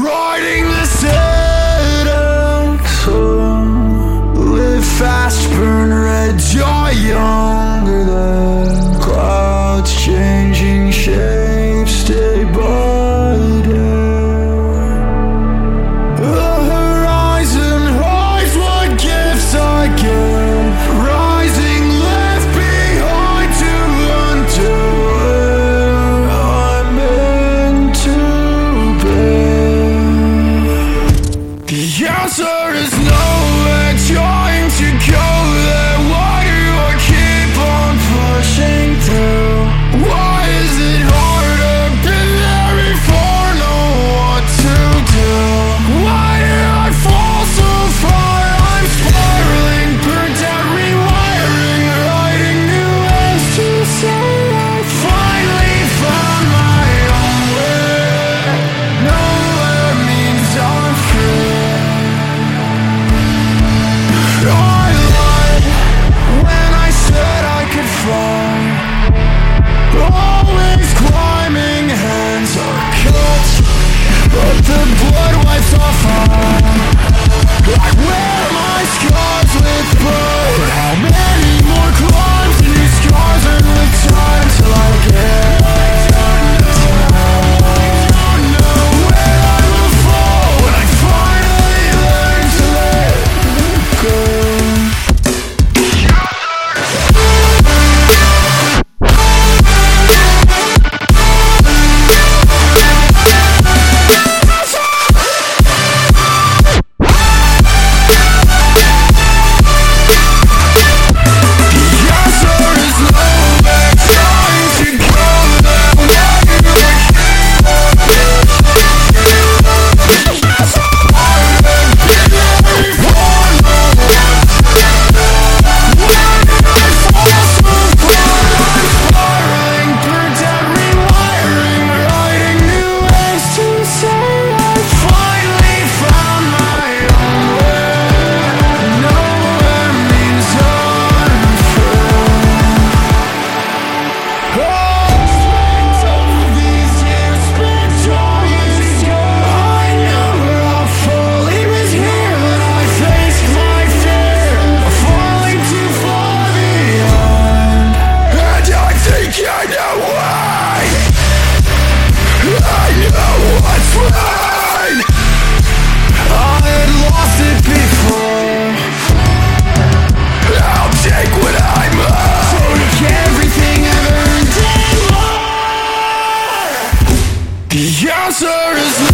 Riding answer is no.